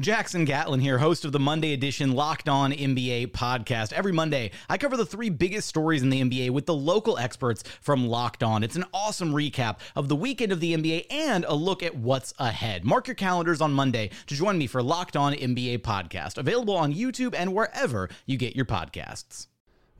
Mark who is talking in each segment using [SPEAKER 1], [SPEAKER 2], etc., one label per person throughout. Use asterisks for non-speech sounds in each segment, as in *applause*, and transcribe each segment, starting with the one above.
[SPEAKER 1] Jackson Gatlin here, host of the Monday edition Locked On NBA podcast. Every Monday, I cover the three biggest stories in the NBA with the local experts from Locked On. It's an awesome recap of the weekend of the NBA and a look at what's ahead. Mark your calendars on Monday to join me for Locked On NBA podcast, available on YouTube and wherever you get your podcasts.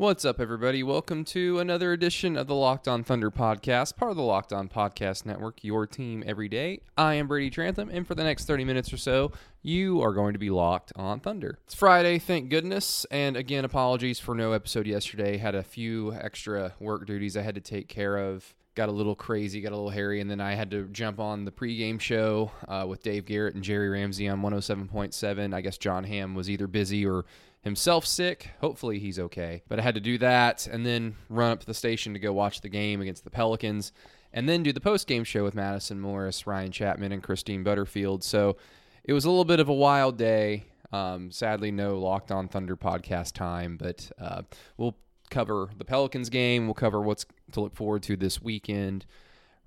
[SPEAKER 2] What's up, everybody? Welcome to another edition of the Locked On Thunder podcast, part of the Locked On Podcast Network, your team every day. I am Brady Trantham, and for the next 30 minutes or so, you are going to be locked on Thunder. It's Friday, thank goodness, and again, apologies for no episode yesterday. Had a few extra work duties I had to take care of. Got a little crazy, got a little hairy, and then I had to jump on the pregame show uh, with Dave Garrett and Jerry Ramsey on 107.7. I guess John Hamm was either busy or himself sick. Hopefully he's okay. But I had to do that and then run up to the station to go watch the game against the Pelicans and then do the post game show with Madison Morris, Ryan Chapman, and Christine Butterfield. So it was a little bit of a wild day. Um, sadly, no Locked On Thunder podcast time, but uh, we'll cover the Pelicans game. We'll cover what's to look forward to this weekend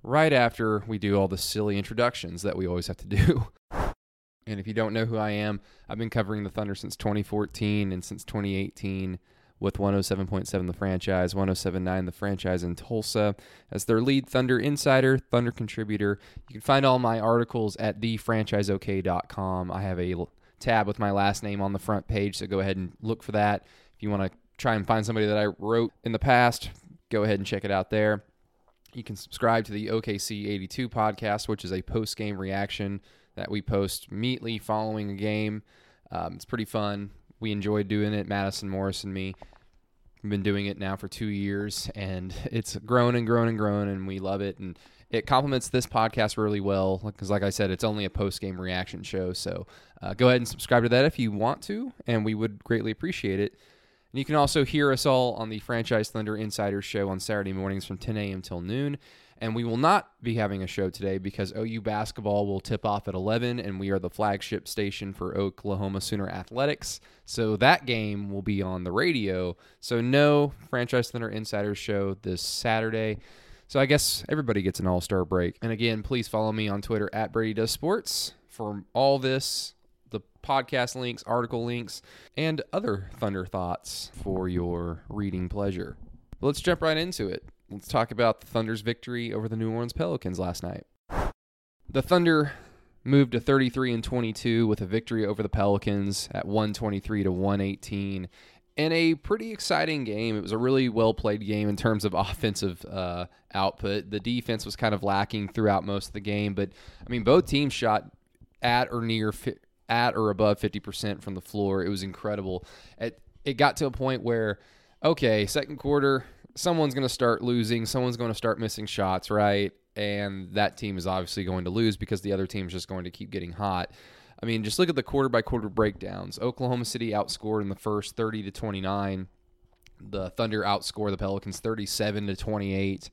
[SPEAKER 2] right after we do all the silly introductions that we always have to do. *laughs* And if you don't know who I am, I've been covering the Thunder since 2014 and since 2018 with 107.7 the franchise, 107.9 the franchise in Tulsa as their lead Thunder insider, Thunder contributor. You can find all my articles at thefranchiseok.com. I have a tab with my last name on the front page, so go ahead and look for that. If you want to try and find somebody that I wrote in the past, go ahead and check it out there. You can subscribe to the OKC 82 podcast, which is a post game reaction that we post immediately following a game. Um, it's pretty fun. We enjoy doing it, Madison Morris and me. We've been doing it now for two years, and *laughs* it's grown and grown and grown, and we love it. And it complements this podcast really well because, like I said, it's only a post game reaction show. So uh, go ahead and subscribe to that if you want to, and we would greatly appreciate it. And you can also hear us all on the Franchise Thunder Insider Show on Saturday mornings from 10 a.m. till noon. And we will not be having a show today because OU basketball will tip off at 11, and we are the flagship station for Oklahoma Sooner Athletics. So that game will be on the radio. So no Franchise Thunder Insider show this Saturday. So I guess everybody gets an all star break. And again, please follow me on Twitter at Brady Does Sports for all this, the podcast links, article links, and other Thunder thoughts for your reading pleasure. Let's jump right into it. Let's talk about the Thunder's victory over the New Orleans Pelicans last night. The Thunder moved to 33 and 22 with a victory over the Pelicans at 123 to 118 in a pretty exciting game. It was a really well played game in terms of *laughs* offensive uh, output. The defense was kind of lacking throughout most of the game, but I mean, both teams shot at or near at or above 50% from the floor. It was incredible. It, it got to a point where, okay, second quarter, someone's going to start losing, someone's going to start missing shots, right? And that team is obviously going to lose because the other team is just going to keep getting hot. I mean, just look at the quarter by quarter breakdowns. Oklahoma City outscored in the first 30 to 29. The Thunder outscore the Pelicans 37 to 28.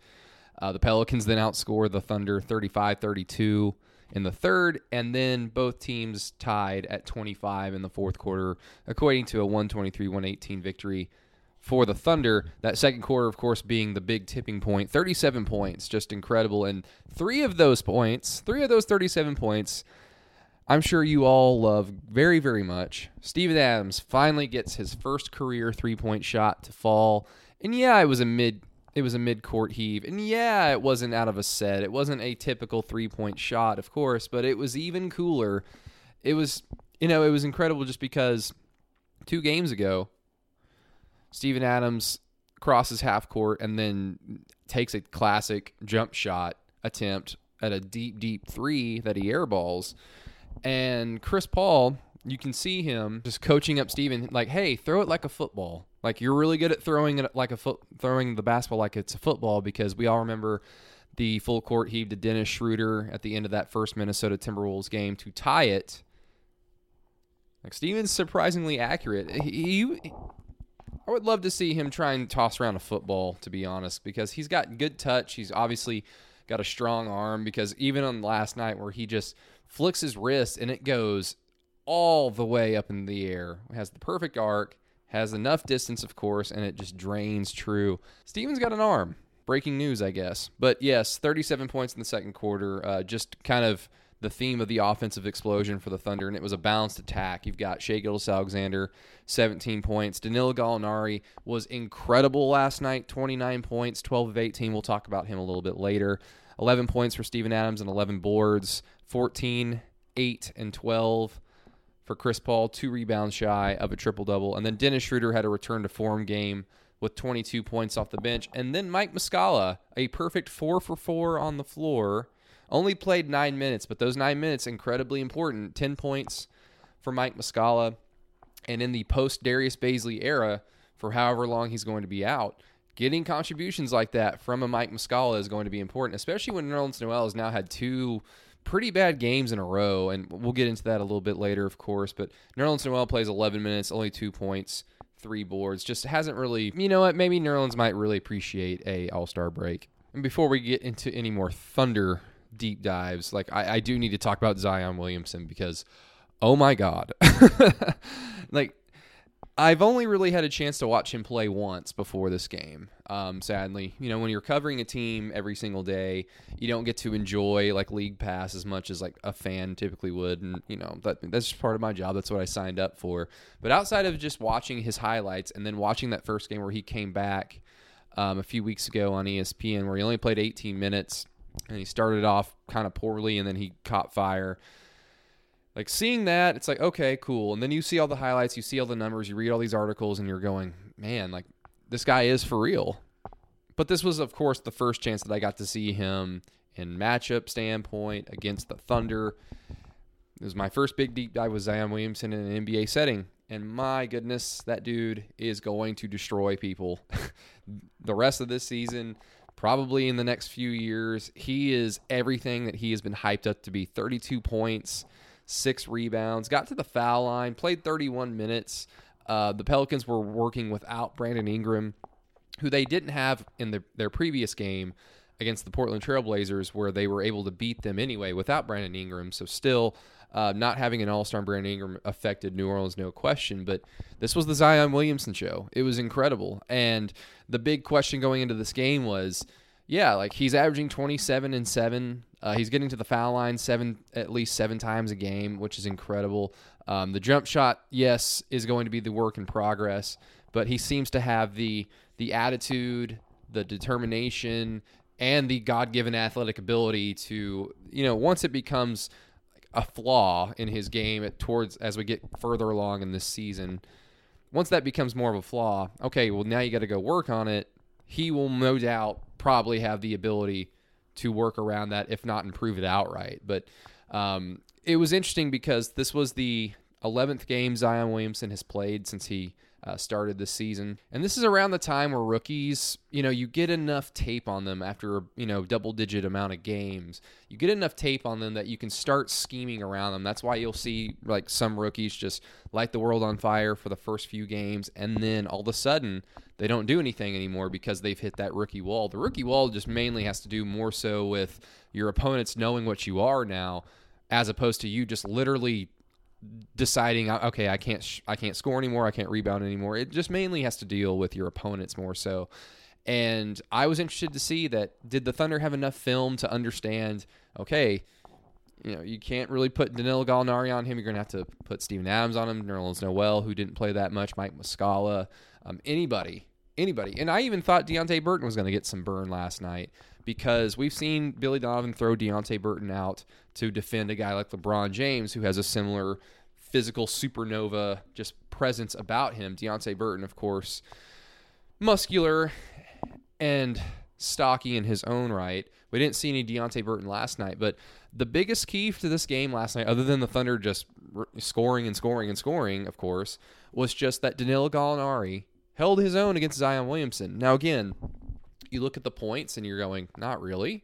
[SPEAKER 2] Uh, the Pelicans then outscore the Thunder 35 32 in the third, and then both teams tied at 25 in the fourth quarter, equating to a 123 118 victory for the Thunder. That second quarter, of course, being the big tipping point 37 points, just incredible. And three of those points, three of those 37 points, I'm sure you all love very, very much. Steven Adams finally gets his first career three point shot to fall. And yeah, it was a mid it was a mid court heave. And yeah, it wasn't out of a set. It wasn't a typical three point shot, of course, but it was even cooler. It was you know, it was incredible just because two games ago, Steven Adams crosses half court and then takes a classic jump shot attempt at a deep, deep three that he airballs. And Chris Paul, you can see him just coaching up Steven, like, hey, throw it like a football. Like you're really good at throwing it like a foot, throwing the basketball like it's a football because we all remember the full court heave to Dennis Schroeder at the end of that first Minnesota Timberwolves game to tie it. Like Steven's surprisingly accurate. He, he, I would love to see him try and toss around a football, to be honest, because he's got good touch. He's obviously got a strong arm. Because even on last night, where he just flicks his wrist and it goes all the way up in the air, it has the perfect arc has enough distance, of course, and it just drains true. Steven's got an arm. Breaking news, I guess. But yes, 37 points in the second quarter. Uh, just kind of the theme of the offensive explosion for the Thunder, and it was a balanced attack. You've got Shai Gilgeous-Alexander, 17 points. Danilo Gallinari was incredible last night, 29 points, 12 of 18. We'll talk about him a little bit later. 11 points for Steven Adams and 11 boards, 14, 8, and 12 for Chris Paul, two rebounds shy of a triple double. And then Dennis Schroeder had a return to form game with 22 points off the bench. And then Mike Muscala, a perfect four for four on the floor, only played nine minutes, but those nine minutes incredibly important. 10 points for Mike Muscala. And in the post Darius Bazley era, for however long he's going to be out, getting contributions like that from a Mike Muscala is going to be important, especially when Nerlens Noel has now had two pretty bad games in a row, and we'll get into that a little bit later, of course. But Nerlens Noel plays 11 minutes, only two points, three boards. Just hasn't really, you know what? Maybe Nerlens might really appreciate a All Star break. And before we get into any more Thunder deep dives, like I, I do need to talk about Zion Williamson because, oh my God, *laughs* like I've only really had a chance to watch him play once before this game. Um, sadly, you know, when you're covering a team every single day, you don't get to enjoy like league pass as much as like a fan typically would, and you know that that's just part of my job. That's what I signed up for. But outside of just watching his highlights and then watching that first game where he came back um, a few weeks ago on ESPN, where he only played 18 minutes and he started off kind of poorly and then he caught fire like seeing that it's like okay cool. And then you see all the highlights you see all the numbers you read all these articles and you're going man like this guy is for real. But this was of course the first chance that i got to see him in matchup standpoint against the thunder. It was my first big deep dive with zion williamson in an nba setting. And my goodness that dude is going to destroy people *laughs* the rest of this season probably in the next few years. He is everything that he has been hyped up to be 32 points six rebounds, got to the foul line, played 31 minutes. Uh, the Pelicans were working without Brandon Ingram, who they didn't have in the, their previous game against the Portland Trailblazers, where they were able to beat them anyway without Brandon Ingram. So still, uh, not having an All Star Brandon Ingram affected New Orleans, no question. But this was the Zion Williamson show. It was incredible, and the big question going into this game was yeah, like he's averaging 27 and 7. Uh, he's getting to the foul line seven at least seven times a game, which is incredible. Um, the jump shot, yes, is going to be the work in progress, but he seems to have the the attitude, the determination, and the God-given athletic ability to, you know, once it becomes a flaw in his game at, towards as we get further along in this season, once that becomes more of a flaw, okay, well now you got to go work on it. He will no doubt probably have the ability to work around that, if not improve it outright. But um, it was interesting because this was the 11th game Zion Williamson has played since he uh, started this season. And this is around the time where rookies, you know, you get enough tape on them after, you know, double digit amount of games. You get enough tape on them that you can start scheming around them. That's why you'll see like some rookies just light the world on fire for the first few games and then all of a sudden they don't do anything anymore because they've hit that rookie wall. The rookie wall just mainly has to do more so with your opponents knowing what you are now as opposed to you just literally deciding okay I can't sh- I can't score anymore I can't rebound anymore it just mainly has to deal with your opponents more so and I was interested to see that did the Thunder have enough film to understand okay you know you can't really put Danilo Gallinari on him you're going to have to put Steven Adams on him Nerlens Noel who didn't play that much Mike Muscala um, anybody anybody and I even thought Deonte Burton was going to get some burn last night because we've seen Billy Donovan throw Deonte Burton out to defend a guy like LeBron James, who has a similar physical supernova just presence about him. Deonte Burton, of course, muscular and stocky in his own right. We didn't see any Deonte Burton last night, but the biggest key to this game last night, other than the Thunder just scoring and scoring and scoring, of course, was just that Danilo Gallinari held his own against Zion Williamson. Now, again, you look at the points and you're going, not really.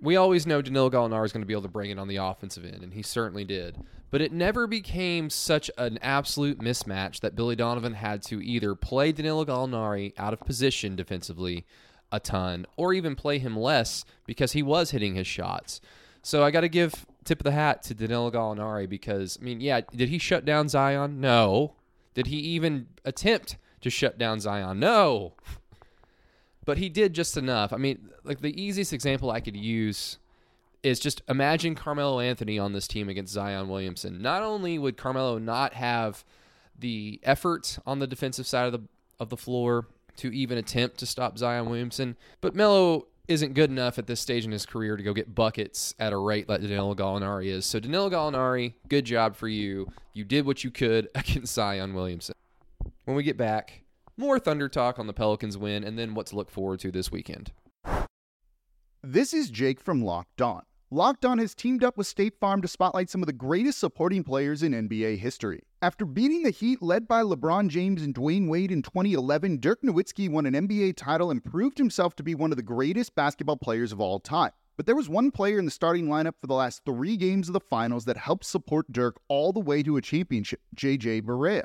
[SPEAKER 2] We always know Danilo Gallinari is going to be able to bring it on the offensive end, and he certainly did. But it never became such an absolute mismatch that Billy Donovan had to either play Danilo Gallinari out of position defensively a ton, or even play him less because he was hitting his shots. So I got to give tip of the hat to Danilo Gallinari because I mean, yeah, did he shut down Zion? No. Did he even attempt to shut down Zion? No but he did just enough. I mean, like the easiest example I could use is just imagine Carmelo Anthony on this team against Zion Williamson. Not only would Carmelo not have the effort on the defensive side of the of the floor to even attempt to stop Zion Williamson, but Melo isn't good enough at this stage in his career to go get buckets at a rate like Danilo Gallinari is. So Danilo Gallinari, good job for you. You did what you could *laughs* against Zion Williamson. When we get back, more Thunder talk on the Pelicans win, and then what to look forward to this weekend.
[SPEAKER 3] This is Jake from Locked On. Locked On has teamed up with State Farm to spotlight some of the greatest supporting players in NBA history. After beating the Heat led by LeBron James and Dwyane Wade in 2011, Dirk Nowitzki won an NBA title and proved himself to be one of the greatest basketball players of all time. But there was one player in the starting lineup for the last three games of the finals that helped support Dirk all the way to a championship, JJ Barea.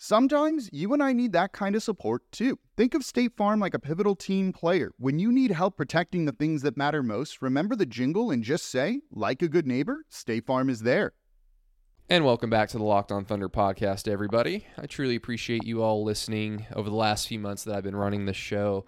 [SPEAKER 3] Sometimes you and I need that kind of support too. Think of State Farm like a pivotal team player. When you need help protecting the things that matter most, remember the jingle and just say, like a good neighbor, State Farm is there.
[SPEAKER 2] And welcome back to the Locked On Thunder podcast, everybody. I truly appreciate you all listening over the last few months that I've been running this show.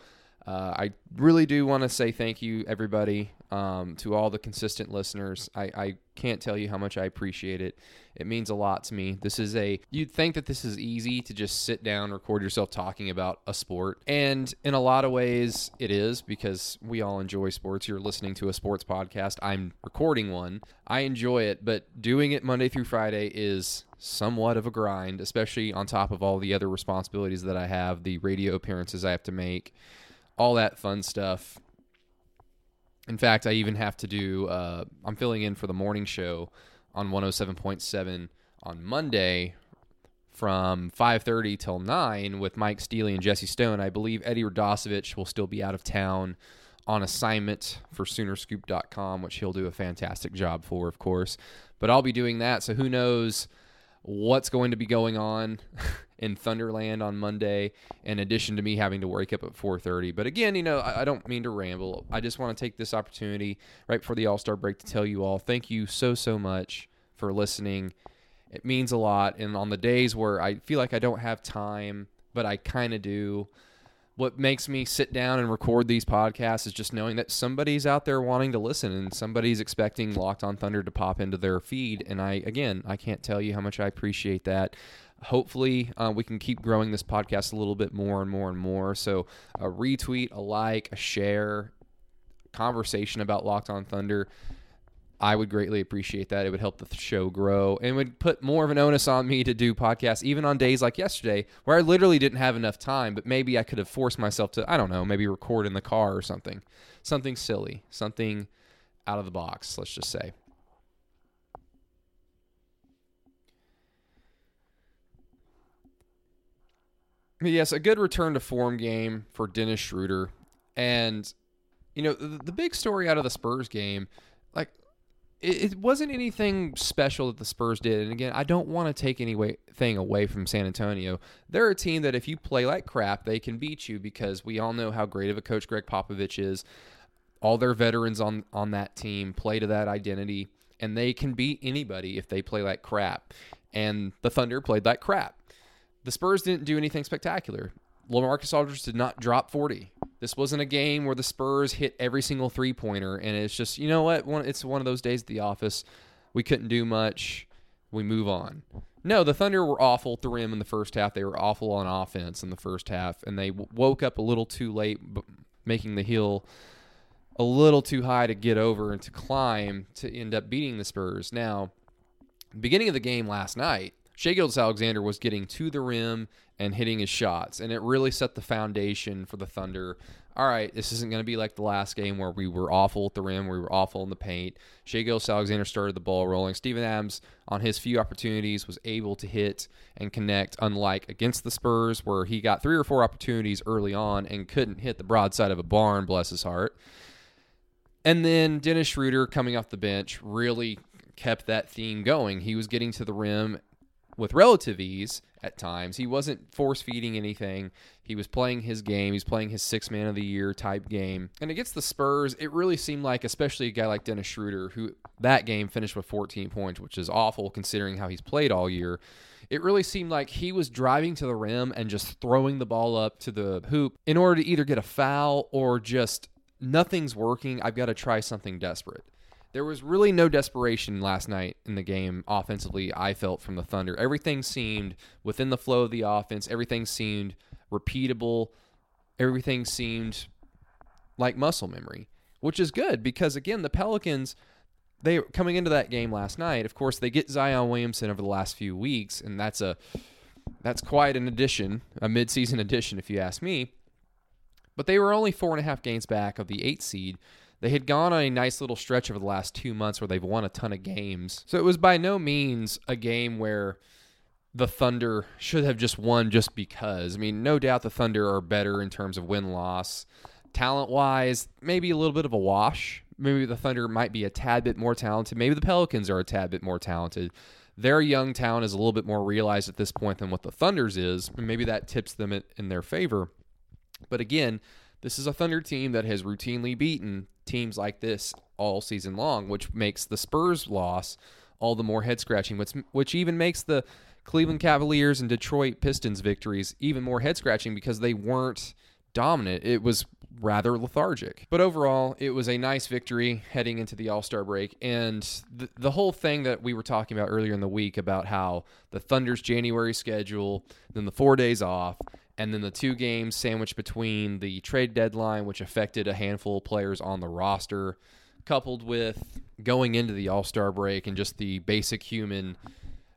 [SPEAKER 2] Uh, I really do want to say thank you, everybody, um, to all the consistent listeners. I, I, can't tell you how much I appreciate it. It means a lot to me. This is a, you'd think that this is easy to just sit down, record yourself talking about a sport. And in a lot of ways, it is because we all enjoy sports. You're listening to a sports podcast, I'm recording one. I enjoy it, but doing it Monday through Friday is somewhat of a grind, especially on top of all the other responsibilities that I have, the radio appearances I have to make all that fun stuff. In fact, I even have to do. Uh, I'm filling in for the morning show on 107.7 on Monday from 5:30 till 9 with Mike Steely and Jesse Stone. I believe Eddie Radosevich will still be out of town on assignment for Soonerscoop.com, which he'll do a fantastic job for, of course. But I'll be doing that, so who knows what's going to be going on *laughs* in Thunderland on Monday, in addition to me having to wake up at 4:30. But again, you know, I, I don't mean to ramble. I just want to take this opportunity right before the All Star break to tell you all thank you so so much for listening. It means a lot, and on the days where I feel like I don't have time, but I kind of do what makes me sit down and record these podcasts is just knowing that somebody's out there wanting to listen and somebody's expecting Locked on Thunder to pop into their feed. And I, again, I can't tell you how much I appreciate that. Hopefully, uh, we can keep growing this podcast a little bit more and more and more. So, a retweet, a like, a share, conversation about Locked On Thunder. I would greatly appreciate that. It would help the show grow and would put more of an onus on me to do podcasts, even on days like yesterday, where I literally didn't have enough time. But maybe I could have forced myself to, I don't know, maybe record in the car or something, something silly, something out of the box. Let's just say. Yes, a good return to form game for Dennis Schroeder. And, you know, the, the big story out of the Spurs game, like, it, it, wasn't anything special that the Spurs did. And again, I don't want to take anything away from San Antonio. They're a team that if you play like crap, they can beat you because we all know how great of a coach Gregg Popovich is. All their veterans on, on that team play to that identity, and they can beat anybody if they play like crap. And the Thunder played like crap. The Spurs didn't do anything spectacular. LaMarcus Aldridge did not drop 40. This wasn't a game where the Spurs hit every single three pointer, and it's just you know what? It's one of those days at the office. We couldn't do much. We move on. No, the Thunder were awful at the rim in the first half. They were awful on offense in the first half, and they w- woke up a little too late, making the hill a little too high to get over and to climb to end up beating the Spurs. Now, beginning of the game last night, Shai Gilgeous-Alexander was getting to the rim and hitting his shots, and it really set the foundation for the Thunder. All right, this isn't going to be like the last game where we were awful at the rim, we were awful in the paint. Shai Gilgeous-Alexander started the ball rolling. Steven Adams, on his few opportunities, was able to hit and connect, unlike against the Spurs, where he got three or four opportunities early on and couldn't hit the broadside of a barn, bless his heart. And then Dennis Schroeder coming off the bench really kept that theme going. He was getting to the rim with relative ease at times. He wasn't force feeding anything. He was playing his game. He's playing his six man of the year type game. And against the Spurs, it really seemed like, especially a guy like Dennis Schroeder, who that game finished with 14 points, which is awful considering how he's played all year. It really seemed like he was driving to the rim and just throwing the ball up to the hoop in order to either get a foul or just nothing's working. I've got to try something desperate. There was really no desperation last night in the game offensively, I felt from the Thunder. Everything seemed within the flow of the offense, everything seemed repeatable, everything seemed like muscle memory, which is good because again, the Pelicans they coming into that game last night, of course, they get Zion Williamson over the last few weeks, and that's a that's quite an addition, a midseason addition, if you ask me. But they were only four and a half games back of the eight seed, they had gone on a nice little stretch over the last two months where they've won a ton of games. So it was by no means a game where the Thunder should have just won just because. I mean, no doubt the Thunder are better in terms of win loss. Talent wise, maybe a little bit of a wash. Maybe the Thunder might be a tad bit more talented. Maybe the Pelicans are a tad bit more talented. Their young talent is a little bit more realized at this point than what the Thunder's is. And maybe that tips them in their favor. But again, this is a Thunder team that has routinely beaten teams like this all season long, which makes the Spurs loss all the more head scratching, which, which even makes the Cleveland Cavaliers and Detroit Pistons victories even more head scratching because they weren't dominant. It was rather lethargic. But overall, it was a nice victory heading into the All Star break. And the, the whole thing that we were talking about earlier in the week about how the Thunder's January schedule, then the four days off, and then the two games sandwiched between the trade deadline, which affected a handful of players on the roster, coupled with going into the All Star break and just the basic human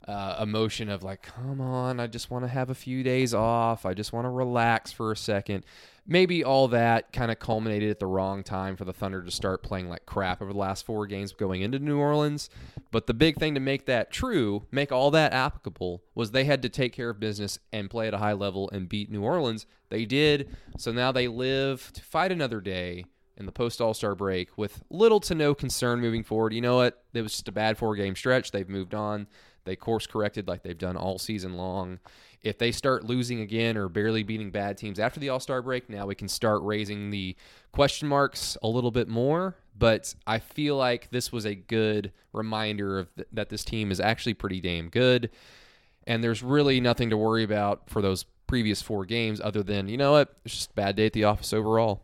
[SPEAKER 2] uh, emotion of like, come on, I just want to have a few days off. I just want to relax for a second maybe all that kind of culminated at the wrong time for the Thunder to start playing like crap over the last four games going into New Orleans. But the big thing to make that true, make all that applicable, was they had to take care of business and play at a high level and beat New Orleans. They did. So now they live to fight another day in the post All Star break with little to no concern moving forward. You know what? It was just a bad four game stretch. They've moved on. They course corrected like they've done all season long if they start losing again or barely beating bad teams after the All Star break, now we can start raising the question marks a little bit more. But I feel like this was a good reminder of th- that this team is actually pretty damn good, and there's really nothing to worry about for those previous four games other than you know what, it's just a bad day at the office overall.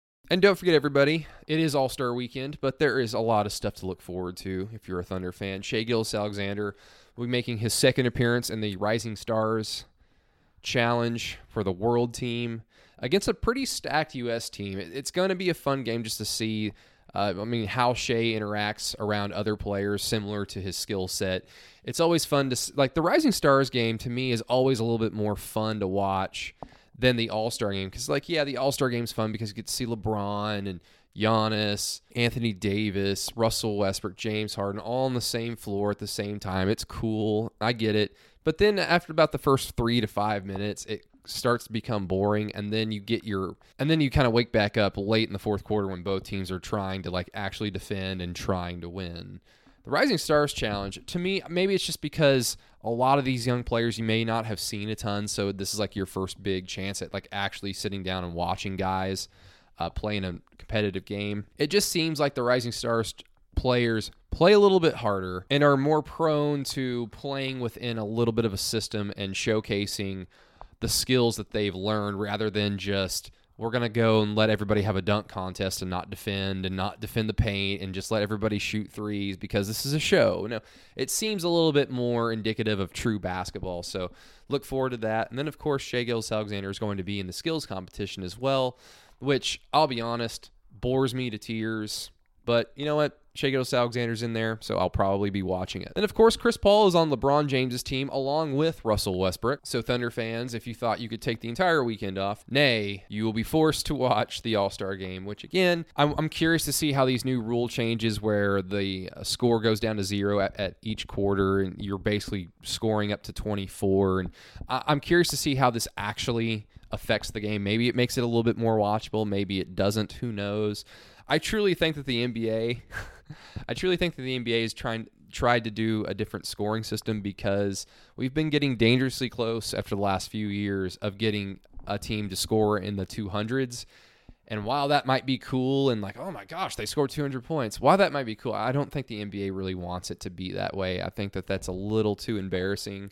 [SPEAKER 2] And don't forget, everybody, it is All Star Weekend, but there is a lot of stuff to look forward to if you're a Thunder fan. Shai Gilgeous-Alexander will be making his second appearance in the Rising Stars Challenge for the World Team against a pretty stacked U.S. team. It's going to be a fun game just to see. Uh, I mean, how Shai interacts around other players similar to his skill set. It's always fun to like the Rising Stars game. To me, is always a little bit more fun to watch than the All Star game because, like, yeah, the All Star game's fun because you get to see LeBron and Giannis, Anthony Davis, Russell Westbrook, James Harden all on the same floor at the same time. It's cool. I get it. But then after about the first three to five minutes, it starts to become boring and then you get your and then you kind of wake back up late in the fourth quarter when both teams are trying to like actually defend and trying to win the rising stars challenge to me maybe it's just because a lot of these young players you may not have seen a ton so this is like your first big chance at like actually sitting down and watching guys uh, playing a competitive game. It just seems like the rising stars players play a little bit harder and are more prone to playing within a little bit of a system and showcasing the skills that they've learned rather than just we're going to go and let everybody have a dunk contest and not defend and not defend the paint and just let everybody shoot threes because this is a show. No, it seems a little bit more indicative of true basketball. So look forward to that. And then, of course, Shai Gilgeous-Alexander is going to be in the skills competition as well, which I'll be honest, bores me to tears. But you know what? Shai Alexander's in there, so I'll probably be watching it. And of course, Chris Paul is on LeBron James's team along with Russell Westbrook. So, Thunder fans, if you thought you could take the entire weekend off, nay, you will be forced to watch the All Star game, which again, I'm, I'm, curious to see how these new rule changes where the uh, score goes down to zero at, at, each quarter and you're basically scoring up to 24. And I, I'm curious to see how this actually affects the game. Maybe it makes it a little bit more watchable, maybe it doesn't. Who knows? I truly think that the NBA, *laughs* I truly think that the NBA is trying tried to do a different scoring system because we've been getting dangerously close after the last few years of getting a team to score in the 200s. And while that might be cool and like, oh my gosh, they scored 200 points, while that might be cool, I don't think the NBA really wants it to be that way. I think that that's a little too embarrassing.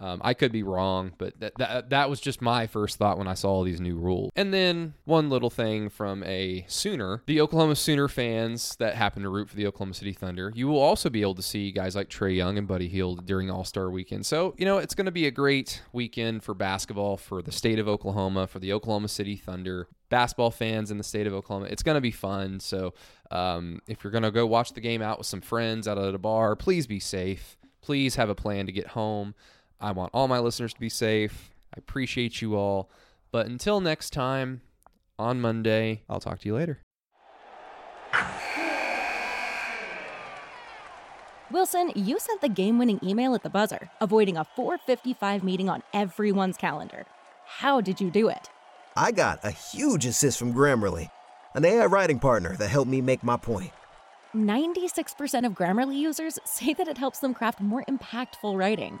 [SPEAKER 2] Um, I could be wrong, but that, that that was just my first thought when I saw all these new rules. And then one little thing from a Sooner, the Oklahoma Sooner fans that happen to root for the Oklahoma City Thunder, you will also be able to see guys like Trae Young and Buddy Hield during All Star Weekend. So you know it's going to be a great weekend for basketball for the state of Oklahoma, for the Oklahoma City Thunder. Basketball fans in the state of Oklahoma, it's going to be fun. So, um, if you're going to go watch the game out with some friends out at a bar, please be safe. Please have a plan to get home. I want all my listeners to be safe. I appreciate you all. But until next time, on Monday, I'll talk to you later.
[SPEAKER 4] Wilson, you sent the game-winning email at the buzzer, avoiding a 4:55 meeting on everyone's calendar. How did you do it?
[SPEAKER 5] I got a huge assist from Grammarly, an AI writing partner that helped me make my point.
[SPEAKER 4] 96% of Grammarly users *laughs* say that it helps them craft more impactful writing.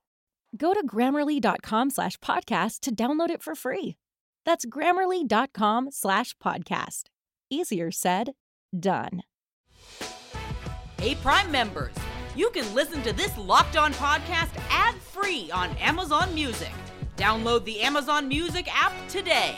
[SPEAKER 4] Go to grammarly.com slash podcast to download it for free. That's grammarly.com slash podcast. Easier said, done.
[SPEAKER 6] Hey, Prime members, you can listen to this locked on podcast ad free on Amazon Music. Download the Amazon Music app today.